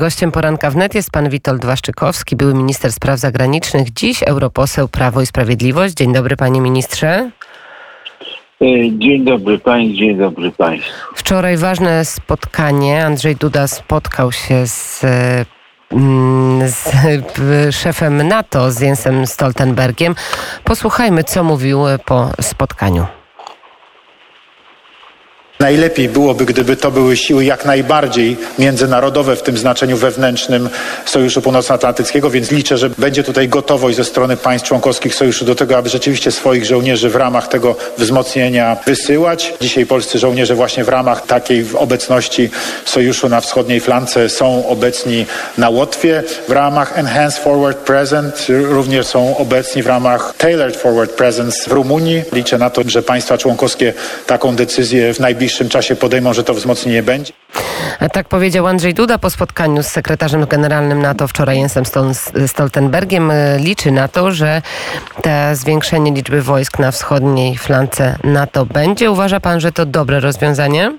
Gościem poranka wnet jest pan Witold Waszczykowski, były minister spraw zagranicznych, dziś europoseł Prawo i Sprawiedliwość. Dzień dobry panie ministrze. E, dzień dobry Pani, dzień dobry Państwu. Wczoraj ważne spotkanie. Andrzej Duda spotkał się z, mm, z szefem NATO, z Jensem Stoltenbergiem. Posłuchajmy, co mówił po spotkaniu. Najlepiej byłoby, gdyby to były siły jak najbardziej międzynarodowe w tym znaczeniu wewnętrznym Sojuszu Północnoatlantyckiego, więc liczę, że będzie tutaj gotowość ze strony państw członkowskich Sojuszu do tego, aby rzeczywiście swoich żołnierzy w ramach tego wzmocnienia wysyłać. Dzisiaj polscy żołnierze właśnie w ramach takiej obecności Sojuszu na wschodniej flance są obecni na Łotwie. W ramach Enhanced Forward Presence również są obecni w ramach Tailored Forward Presence w Rumunii. Liczę na to, że państwa członkowskie taką decyzję w najbliższym najbliższym czasie podejmą, że to wzmocnienie będzie. Tak powiedział Andrzej Duda po spotkaniu z sekretarzem generalnym NATO wczoraj Jensem Stoltenbergiem. Liczy na to, że to zwiększenie liczby wojsk na wschodniej flance NATO będzie. Uważa pan, że to dobre rozwiązanie?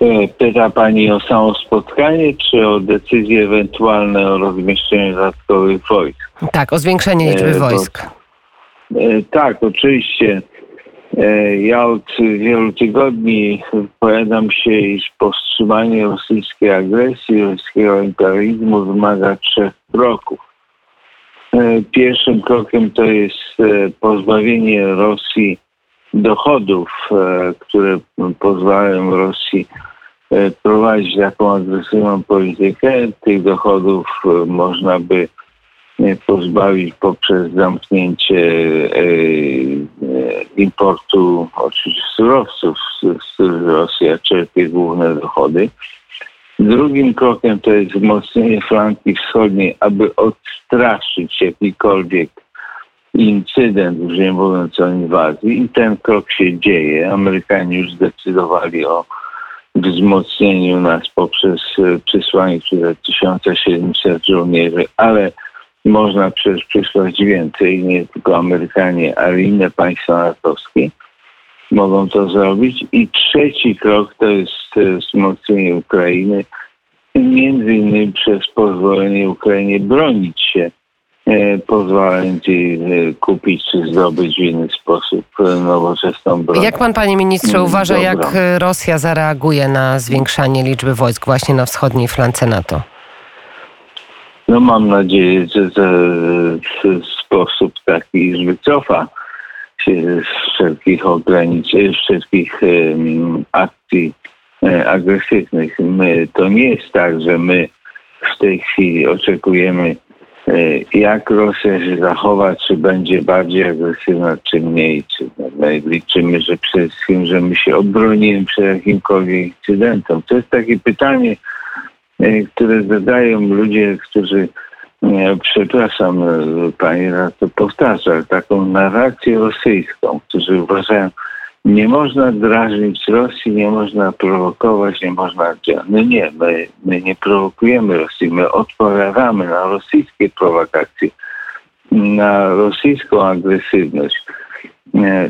E, pyta Pani o samo spotkanie, czy o decyzje ewentualne o rozmieszczeniu dodatkowych wojsk? Tak, o zwiększenie liczby e, wojsk. Bo, e, tak, oczywiście. E, ja od wielu tygodni wypowiadam się, iż powstrzymanie rosyjskiej agresji, rosyjskiego imperializmu wymaga trzech kroków. E, pierwszym krokiem to jest e, pozbawienie Rosji dochodów, które pozwalają Rosji prowadzić taką agresywną politykę. Tych dochodów można by pozbawić poprzez zamknięcie e, e, importu oczywiście surowców, z których Rosja czerpie główne dochody. Drugim krokiem to jest wzmocnienie flanki wschodniej, aby odstraszyć jakikolwiek incydent, już nie mówiąc o inwazji. I ten krok się dzieje. Amerykanie już zdecydowali o wzmocnieniu nas poprzez e, przysłanie tutaj 1700 żołnierzy, ale można przecież przysłać więcej, nie tylko Amerykanie, ale inne państwa natowskie mogą to zrobić. I trzeci krok to jest e, wzmocnienie Ukrainy, między innymi przez pozwolenie Ukrainie bronić się, e, pozwalając jej e, kupić czy zdobyć w inny sposób nowoczesną broń. Jak pan, panie ministrze, uważa, jak Rosja zareaguje na zwiększanie liczby wojsk właśnie na wschodniej flance NATO? No mam nadzieję, że w sposób taki, że wycofa się z wszelkich ograniczeń, wszelkich akcji e, agresywnych. My, to nie jest tak, że my w tej chwili oczekujemy, e, jak Rosja się zachowa, czy będzie bardziej agresywna, czy mniej. Czy my liczymy, że przede wszystkim, że my się obronimy przed jakimkolwiek incydentem. To jest takie pytanie, które zadają ludzie, którzy, e, przepraszam e, Pani raz to powtarza, taką narrację rosyjską, którzy uważają, nie można drażnić Rosji, nie można prowokować, nie można działać. No nie, my, my nie prowokujemy Rosji, my odpowiadamy na rosyjskie prowokacje, na rosyjską agresywność.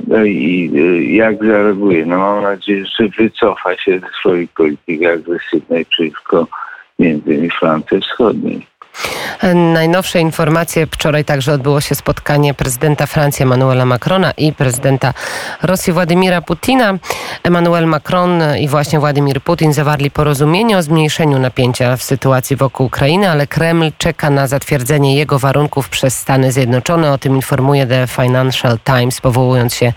No i jak zareaguje? No mam nadzieję, że wycofa się ze swojej polityki agresywnej przeciwko między innymi Francji Wschodniej. Najnowsze informacje. Wczoraj także odbyło się spotkanie prezydenta Francji Emmanuela Macrona i prezydenta Rosji Władimira Putina. Emmanuel Macron i właśnie Władimir Putin zawarli porozumienie o zmniejszeniu napięcia w sytuacji wokół Ukrainy, ale Kreml czeka na zatwierdzenie jego warunków przez Stany Zjednoczone. O tym informuje The Financial Times, powołując się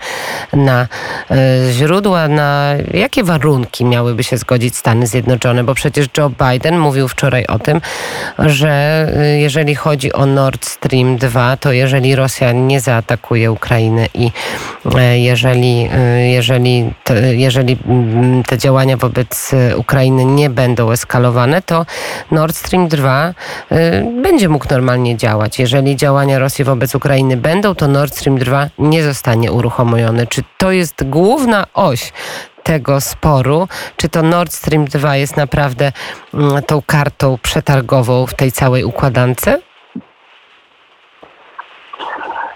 na e, źródła. Na jakie warunki miałyby się zgodzić Stany Zjednoczone? Bo przecież Joe Biden mówił wczoraj o tym, że jeżeli chodzi o Nord Stream 2, to jeżeli Rosja nie zaatakuje Ukrainy i e, jeżeli, y, jeżeli, jeżeli mm, te działania wobec Ukrainy nie będą eskalowane, to Nord Stream 2 y, będzie mógł normalnie działać. Jeżeli działania Rosji wobec Ukrainy będą, to Nord Stream 2 nie zostanie uruchomiony. Czy to jest główna oś tego sporu, czy to Nord Stream 2 jest naprawdę mm, tą kartą przetargową w tej całej układance?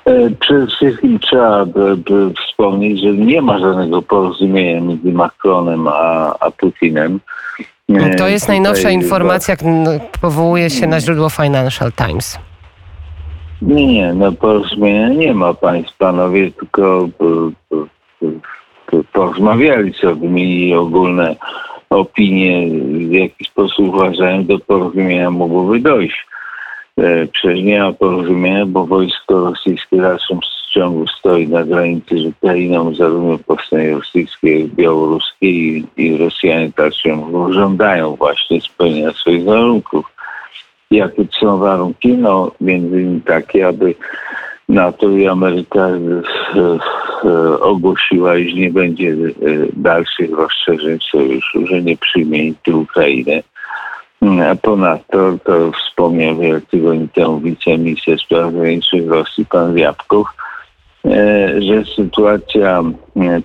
E, przede wszystkim trzeba by, wspomnieć, że nie ma żadnego porozumienia między Macronem a, a Putinem. To jest najnowsza informacja, powołuje się na źródło Financial Times. Nie, nie, no porozumienia nie ma państw, panowie, tylko porozmawiali sobie, mieli ogólne opinie, w jaki sposób uważają, do porozumienia mogłoby dojść. E, przecież nie ma porozumienia, bo wojsko rosyjskie dalszym ciągu stoi na granicy z Ukrainą, zarówno powstanie rosyjskie, jak i białoruskie i, i Rosjanie dalszym ciągu żądają właśnie spełnienia swoich warunków. Jakie są warunki? No między innymi takie, aby NATO i Ameryka e, ogłosiła, iż nie będzie e, dalszych rozszerzeń sojuszu, że nie przyjmie nigdy Ukrainy. A ponadto, to wspomniał wiele tygodni temu wiceminister spraw zagranicznych Rosji, pan Wiapków, że sytuacja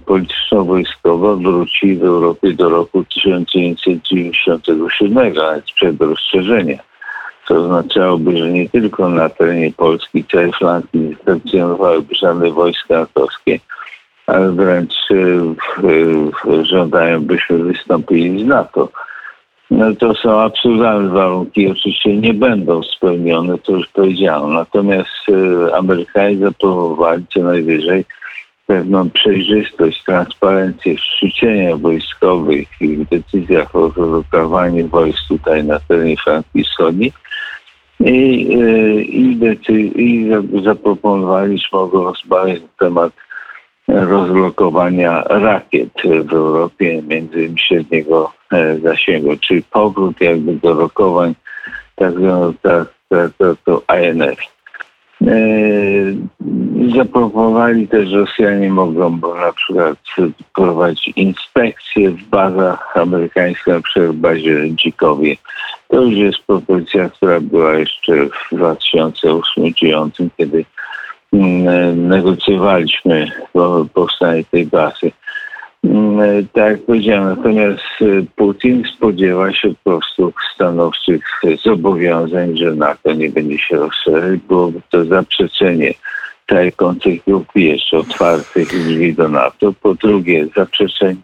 polityczno-wojskowa wróci w Europie do roku 1997, nawet przed rozszerzeniem co oznaczałoby, że nie tylko na terenie Polski, całej flanki nie stacjonowałyby żadne wojska natowskie, ale wręcz e, żądają, byśmy wystąpili z NATO. No to są absurdalne warunki, oczywiście nie będą spełnione, to już powiedziałem. Natomiast e, Amerykanie zaproponowali co najwyżej pewną przejrzystość, transparencję w wojskowych i w decyzjach o relokowaniu wojsk tutaj na terenie Francji Wschodniej i, e, i, i zaproponowali, że mogą rozmawiać na temat rozlokowania rakiet w Europie między innymi średniego e, zasięgu, czyli powrót jakby do rokowań tak zwanego tak, tak, to, to INF. E, zaproponowali też, że Rosjanie mogą na przykład prowadzić inspekcje w bazach amerykańskich, na przykład w bazie Dzikowie. To już jest propozycja, która była jeszcze w 2008-2009, kiedy mm, negocjowaliśmy powstanie tej bazy. Mm, tak jak powiedziałem, natomiast y, Putin spodziewa się po prostu stanowczych zobowiązań, że NATO nie będzie się rozszerzać. Byłoby to zaprzeczenie tej koncepcji jeszcze otwartych drzwi do NATO. Po drugie, zaprzeczenie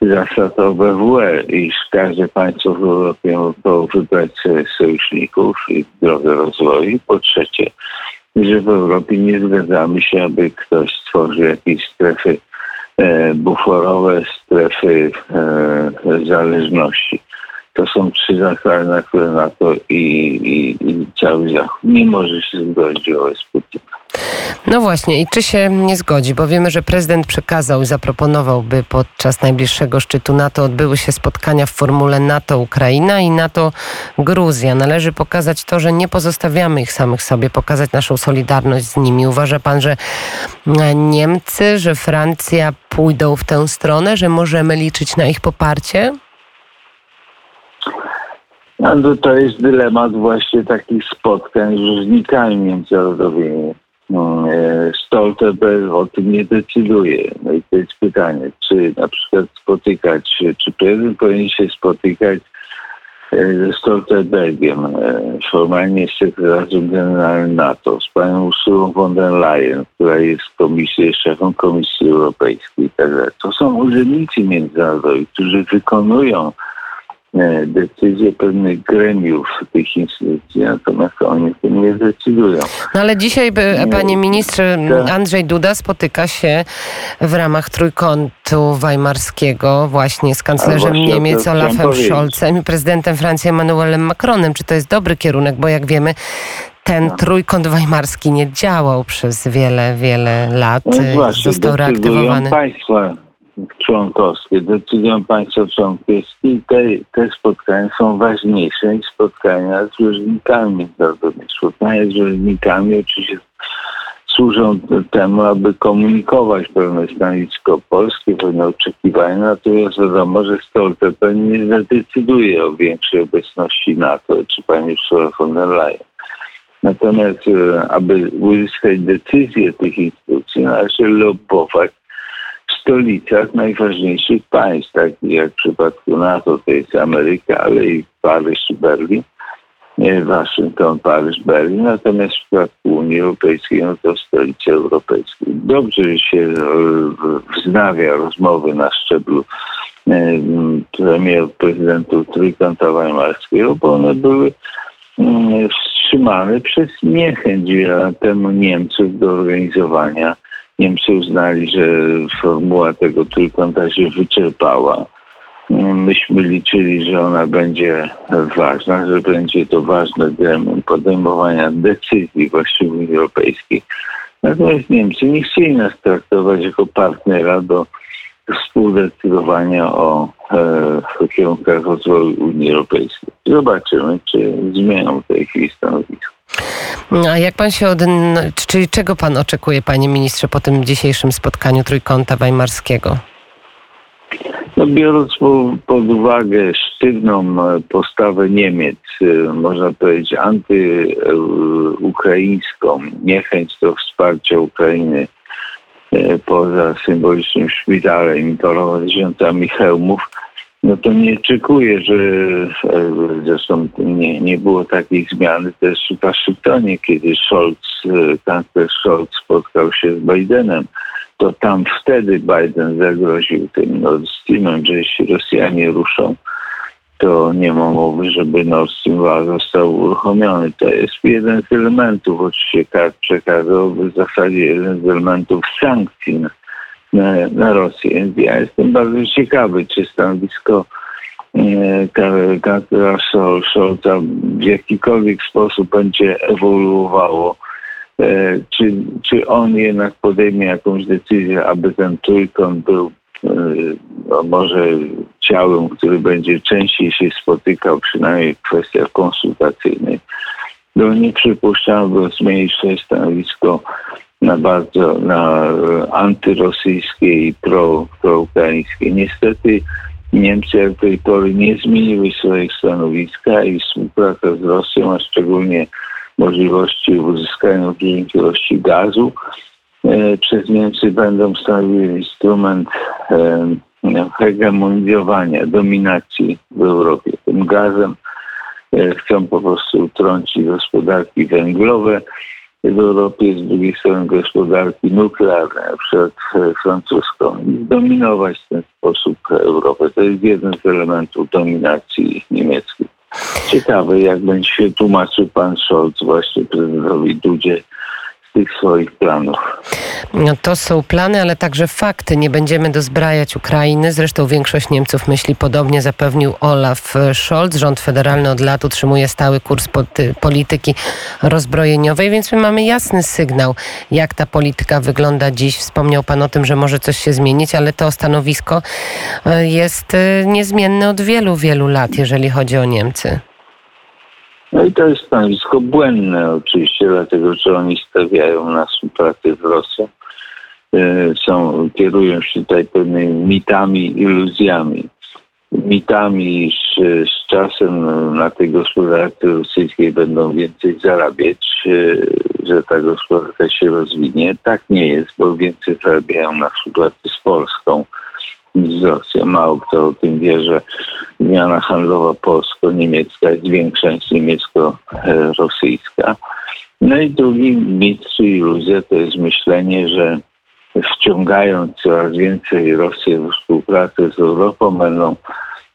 zasad OBWE, iż każde państwo w Europie mogło wybrać sojuszników i drogę rozwoju. Po trzecie, że w Europie nie zgadzamy się, aby ktoś stworzył jakieś strefy buforowe strefy e, zależności. To są trzy zasady, na które NATO i, i, i cały Zachód nie może się zgodzić o Putina. No właśnie, i czy się nie zgodzi? Bo wiemy, że prezydent przekazał i zaproponował, by podczas najbliższego szczytu NATO odbyły się spotkania w formule NATO-Ukraina i NATO-Gruzja. Należy pokazać to, że nie pozostawiamy ich samych sobie, pokazać naszą solidarność z nimi. Uważa pan, że Niemcy, że Francja pójdą w tę stronę, że możemy liczyć na ich poparcie? No, to jest dylemat właśnie takich spotkań z różnikami międzynarodowymi. No, e, Stoltenberg o tym nie decyduje. No i to jest pytanie, czy na przykład spotykać się, czy prezydent powinien się spotykać e, ze Stoltenbergiem, e, formalnie sekretarzem generalnym NATO, z panią Ursulą von der Leyen, która jest komisji, szefem Komisji Europejskiej i tak. To są urzędnicy międzynarodowi, którzy wykonują decyzje pewnych gremiów tych instytucji, natomiast oni tym nie decydują. No ale dzisiaj, panie ministrze, tak. Andrzej Duda spotyka się w ramach trójkątu weimarskiego właśnie z kanclerzem Niemiec Olafem Scholzem i prezydentem Francji Emmanuelem Macronem. Czy to jest dobry kierunek? Bo jak wiemy, ten no. trójkąt weimarski nie działał przez wiele, wiele lat. No właśnie, Został reaktywowany. Państwa członkowskie, decyzją państwa członkowskie i te, te spotkania są ważniejsze niż spotkania z rzeźnikami międzynarodowymi. Spotkania z rzeźnikami oczywiście służą temu, aby komunikować pewne stanowisko polskie, pewne oczekiwania, natomiast wiadomo, że Stoltenberg nie zadecyduje o większej obecności NATO czy pani Ursula von der Leyen. Natomiast, e, aby uzyskać decyzję tych instytucji, należy lobbować stolicach najważniejszych państw, takich jak w przypadku NATO, to jest Ameryka, ale i Paryż i Berlin, Waszyngton, Paryż, Berlin, natomiast w przypadku Unii Europejskiej no to stolice europejskie. Dobrze, że się wznawia rozmowy na szczeblu premierów, prezydentów Trójkąta Weimarskiego, bo one były wstrzymane przez niechęć temu Niemców do organizowania. Niemcy uznali, że formuła tego trójkąta się wyczerpała myśmy liczyli, że ona będzie ważna, że będzie to ważne gremium podejmowania decyzji właśnie Unii Europejskiej. Natomiast Niemcy nie chcieli nas traktować jako partnera do współdecydowania o e, kierunkach rozwoju Unii Europejskiej. Zobaczymy, czy zmienią w tej chwili stanowisko. A jak pan się od... Czyli czego pan oczekuje, panie ministrze, po tym dzisiejszym spotkaniu Trójkąta Weimarskiego? No, biorąc pod uwagę sztywną e, postawę Niemiec, e, można powiedzieć antyukraińską, niechęć do wsparcia Ukrainy e, poza symbolicznym szpitalem i paroma tysiącami hełmów, no to nie oczekuję, że zresztą nie, nie było takiej zmiany też w Waszyngtonie, kiedy Scholz, kanclerz Scholz spotkał się z Bidenem to tam wtedy Biden zagroził tym Nord Streamem, że jeśli Rosjanie ruszą, to nie ma mowy, żeby Nord Stream 2 został uruchomiony. To jest jeden z elementów, oczywiście kart przekazał w zasadzie jeden z elementów sankcji na, na, na Rosję. Ja jestem bardzo ciekawy, czy stanowisko e, kanclerza Scholza w jakikolwiek sposób będzie ewoluowało E, czy, czy on jednak podejmie jakąś decyzję, aby ten trójkąt był e, no może ciałem, który będzie częściej się spotykał, przynajmniej w kwestiach konsultacyjnych. No nie przypuszczam, by zmienić swoje stanowisko na bardzo na antyrosyjskie i pro. Niestety Niemcy jak do tej pory nie zmieniły swojego stanowiska i współpraca z Rosją, a szczególnie możliwości uzyskania dużej ilości gazu. E, przez Niemcy będą stanowiły instrument e, hegemoniowania, dominacji w Europie. Tym gazem e, chcą po prostu utrącić gospodarki węglowe w Europie, z drugiej strony gospodarki nuklearne, na przykład francuską, i zdominować w ten sposób Europę. To jest jeden z elementów dominacji niemieckiej. Ciekawe, jak będzie się tłumaczył pan Scholz właśnie prezydentowi Dudzie tych swoich planów. No to są plany, ale także fakty. Nie będziemy dozbrajać Ukrainy. Zresztą większość Niemców myśli podobnie, zapewnił Olaf Scholz. Rząd federalny od lat utrzymuje stały kurs polityki rozbrojeniowej, więc my mamy jasny sygnał, jak ta polityka wygląda dziś. Wspomniał Pan o tym, że może coś się zmienić, ale to stanowisko e, jest e, niezmienne od wielu, wielu lat, jeżeli chodzi o Niemcy. No i to jest stanowisko błędne oczywiście, dlatego że oni stawiają na współpracę z Rosją. E, są, kierują się tutaj pewnymi mitami, iluzjami. Mitami, że z czasem na tej gospodarce rosyjskiej będą więcej zarabiać, e, że ta gospodarka się rozwinie. Tak nie jest, bo więcej zarabiają na współpracy z Polską z Rosją. Mało kto o tym wie, że wymiana handlowa polsko-niemiecka jest większa niż niemiecko-rosyjska. No i drugi mit czy iluzja to jest myślenie, że wciągając coraz więcej Rosję w współpracę z Europą, będą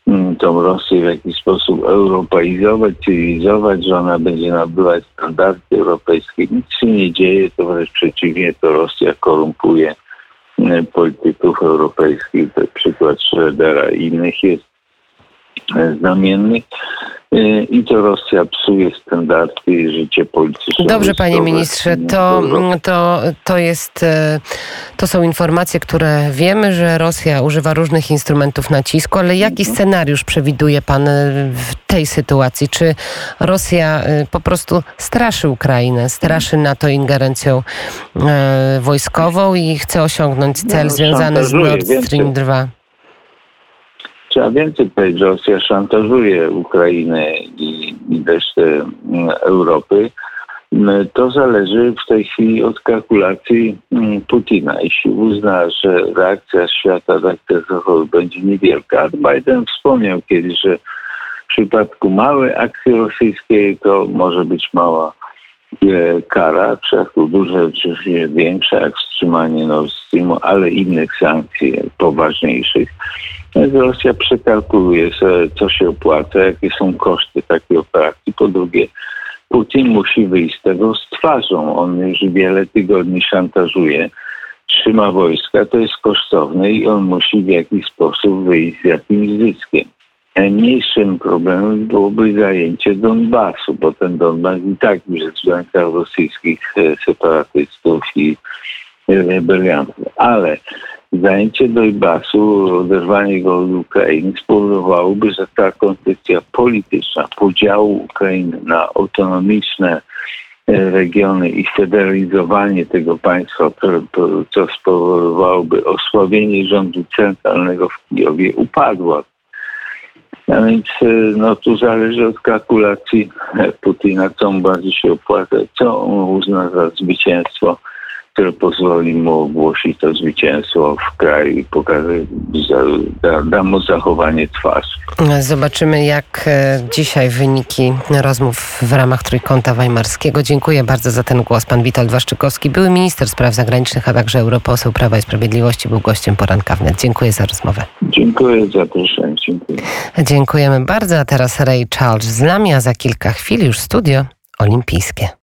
mm, tą Rosję w jakiś sposób europeizować, cywilizować, że ona będzie nabywać standardy europejskie. Nic się nie dzieje, to wręcz przeciwnie, to Rosja korumpuje polityków europejskich. Przykład Schroedera i innych jest znamiennych i to Rosja psuje standardy i życie polityczne. Dobrze, panie ministrze, to, to, to, jest, e, to są informacje, które wiemy, że Rosja używa różnych instrumentów nacisku, ale jaki mhm. scenariusz przewiduje pan e, w tej sytuacji? Czy Rosja e, po prostu straszy Ukrainę, straszy NATO ingerencją wojskową i chce osiągnąć cel no, związany z Nord Stream 2? Trzeba więcej powiedzieć, że Rosja szantażuje Ukrainę i, i resztę mm, Europy. Mm, to zależy w tej chwili od kalkulacji mm, Putina. Jeśli uzna, że reakcja świata, reakcja Zachodu będzie niewielka, Biden wspomniał kiedyś, że przypadku małej akcji rosyjskiej to może być mała kara, w przypadku dużej oczywiście większa, jak wstrzymanie Nord Streamu, ale innych sankcji poważniejszych. Więc Rosja przekalkuluje co się opłaca, jakie są koszty takiej operacji. Po drugie, Putin musi wyjść z tego z twarzą. On już wiele tygodni szantażuje, trzyma wojska, to jest kosztowne i on musi w jakiś sposób wyjść z jakimś zyskiem. Mniejszym problemem byłoby zajęcie Donbasu, bo ten Donbas i tak już jest w rękach rosyjskich e, separatystów i rebeliantów. Ale zajęcie Donbasu, oderwanie go od Ukrainy spowodowałoby, że ta koncepcja polityczna podziału Ukrainy na autonomiczne e, regiony i federalizowanie tego państwa, co spowodowałoby osłabienie rządu centralnego w Kijowie, upadła. A więc e, no, tu zależy od kalkulacji. Putina, co mu bardziej się opłaca, co on uzna za zwycięstwo które pozwoli mu ogłosić to zwycięstwo w kraju i pokaże, da, da mu zachowanie twarzy. Zobaczymy, jak e, dzisiaj wyniki rozmów w ramach Trójkąta Weimarskiego. Dziękuję bardzo za ten głos. Pan Witold Waszczykowski, były minister spraw zagranicznych, a także europoseł Prawa i Sprawiedliwości, był gościem poranka wnet. Dziękuję za rozmowę. Dziękuję za zaproszenie. Dziękuję. Dziękujemy bardzo. A teraz Ray Charles z nami, a za kilka chwil już studio olimpijskie.